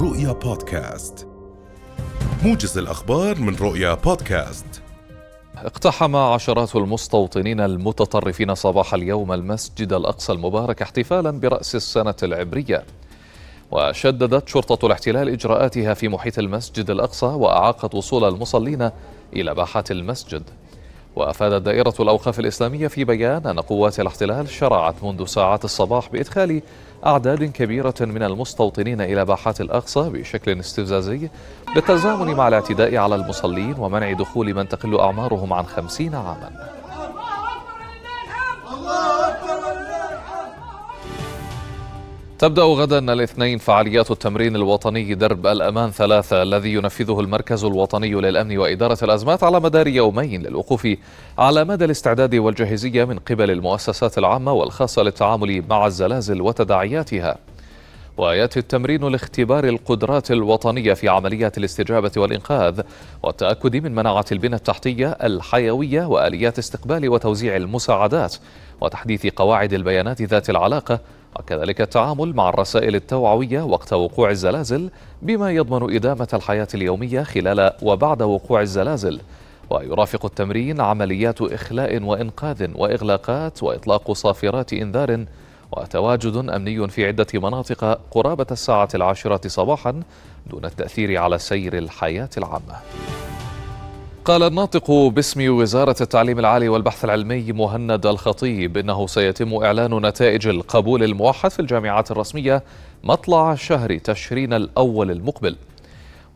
رؤيا بودكاست. موجز الأخبار من رؤيا بودكاست. اقتحم عشرات المستوطنين المتطرفين صباح اليوم المسجد الأقصى المبارك احتفالا برأس السنة العبرية. وشددت شرطة الاحتلال إجراءاتها في محيط المسجد الأقصى وأعاقت وصول المصلين إلى باحات المسجد. وأفادت دائرة الأوقاف الإسلامية في بيان أن قوات الاحتلال شرعت منذ ساعات الصباح بإدخال أعداد كبيرة من المستوطنين إلى باحات الأقصى بشكل استفزازي بالتزامن مع الاعتداء على المصلين ومنع دخول من تقل أعمارهم عن خمسين عاما. تبدأ غدا الاثنين فعاليات التمرين الوطني درب الأمان ثلاثة الذي ينفذه المركز الوطني للأمن وإدارة الأزمات على مدار يومين للوقوف على مدى الاستعداد والجاهزية من قبل المؤسسات العامة والخاصة للتعامل مع الزلازل وتداعياتها. ويأتي التمرين لاختبار القدرات الوطنية في عمليات الاستجابة والإنقاذ والتأكد من مناعة البنى التحتية الحيوية وآليات استقبال وتوزيع المساعدات وتحديث قواعد البيانات ذات العلاقة وكذلك التعامل مع الرسائل التوعوية وقت وقوع الزلازل بما يضمن إدامة الحياة اليومية خلال وبعد وقوع الزلازل. ويرافق التمرين عمليات إخلاء وإنقاذ وإغلاقات وإطلاق صافرات إنذار. وتواجد أمني في عدة مناطق قرابة الساعة العاشرة صباحا دون التأثير على سير الحياة العامة. قال الناطق باسم وزارة التعليم العالي والبحث العلمي مهند الخطيب إنه سيتم إعلان نتائج القبول الموحد في الجامعات الرسمية مطلع شهر تشرين الأول المقبل.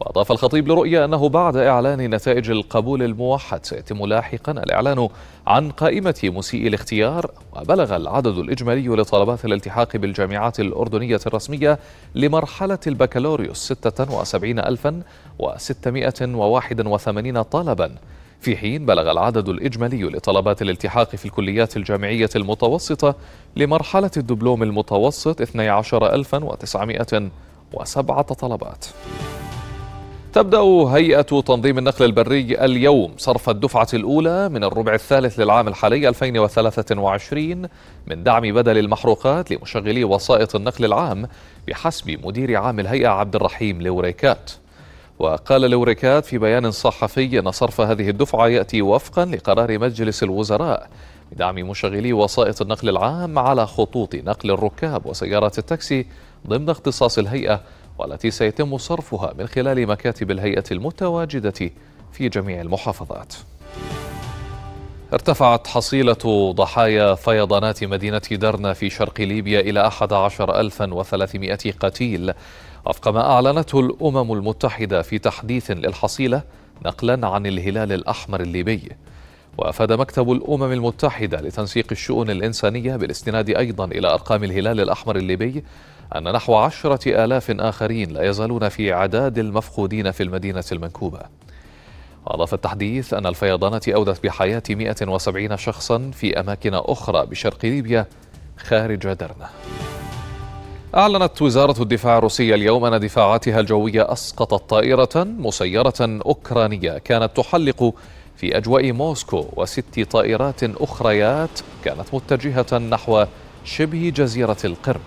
وأضاف الخطيب لرؤية أنه بعد إعلان نتائج القبول الموحد سيتم لاحقا الإعلان عن قائمة مسيء الاختيار وبلغ العدد الإجمالي لطلبات الالتحاق بالجامعات الأردنية الرسمية لمرحلة البكالوريوس 77681 طالبا في حين بلغ العدد الإجمالي لطلبات الالتحاق في الكليات الجامعية المتوسطة لمرحلة الدبلوم المتوسط 12907 طلبات. تبدأ هيئة تنظيم النقل البري اليوم صرف الدفعة الأولى من الربع الثالث للعام الحالي 2023 من دعم بدل المحروقات لمشغلي وسائط النقل العام بحسب مدير عام الهيئة عبد الرحيم لوريكات. وقال لوريكات في بيان صحفي أن صرف هذه الدفعة يأتي وفقا لقرار مجلس الوزراء بدعم مشغلي وسائط النقل العام على خطوط نقل الركاب وسيارات التاكسي ضمن اختصاص الهيئة والتي سيتم صرفها من خلال مكاتب الهيئة المتواجدة في جميع المحافظات. ارتفعت حصيلة ضحايا فيضانات مدينة درنا في شرق ليبيا إلى 11300 قتيل وفق ما أعلنته الأمم المتحدة في تحديث للحصيلة نقلا عن الهلال الأحمر الليبي وأفاد مكتب الأمم المتحدة لتنسيق الشؤون الإنسانية بالاستناد أيضا إلى أرقام الهلال الأحمر الليبي أن نحو عشرة آلاف آخرين لا يزالون في عداد المفقودين في المدينة المنكوبة. واضاف التحديث أن الفيضانات أودت بحياة 170 شخصا في أماكن أخرى بشرق ليبيا خارج درنا. أعلنت وزارة الدفاع الروسية اليوم أن دفاعاتها الجوية أسقطت طائرة مسيرة أوكرانية كانت تحلق في أجواء موسكو وست طائرات أخريات كانت متجهة نحو شبه جزيرة القرم.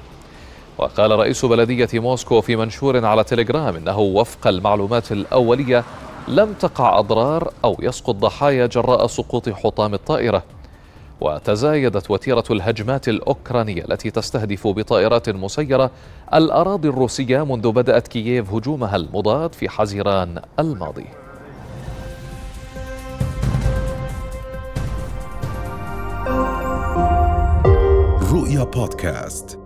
وقال رئيس بلدية موسكو في منشور على تليجرام إنه وفق المعلومات الأولية لم تقع أضرار أو يسقط ضحايا جراء سقوط حطام الطائرة. وتزايدت وتيرة الهجمات الأوكرانية التي تستهدف بطائرات مسيرة الأراضي الروسية منذ بدأت كييف هجومها المضاد في حزيران الماضي. رؤيا بودكاست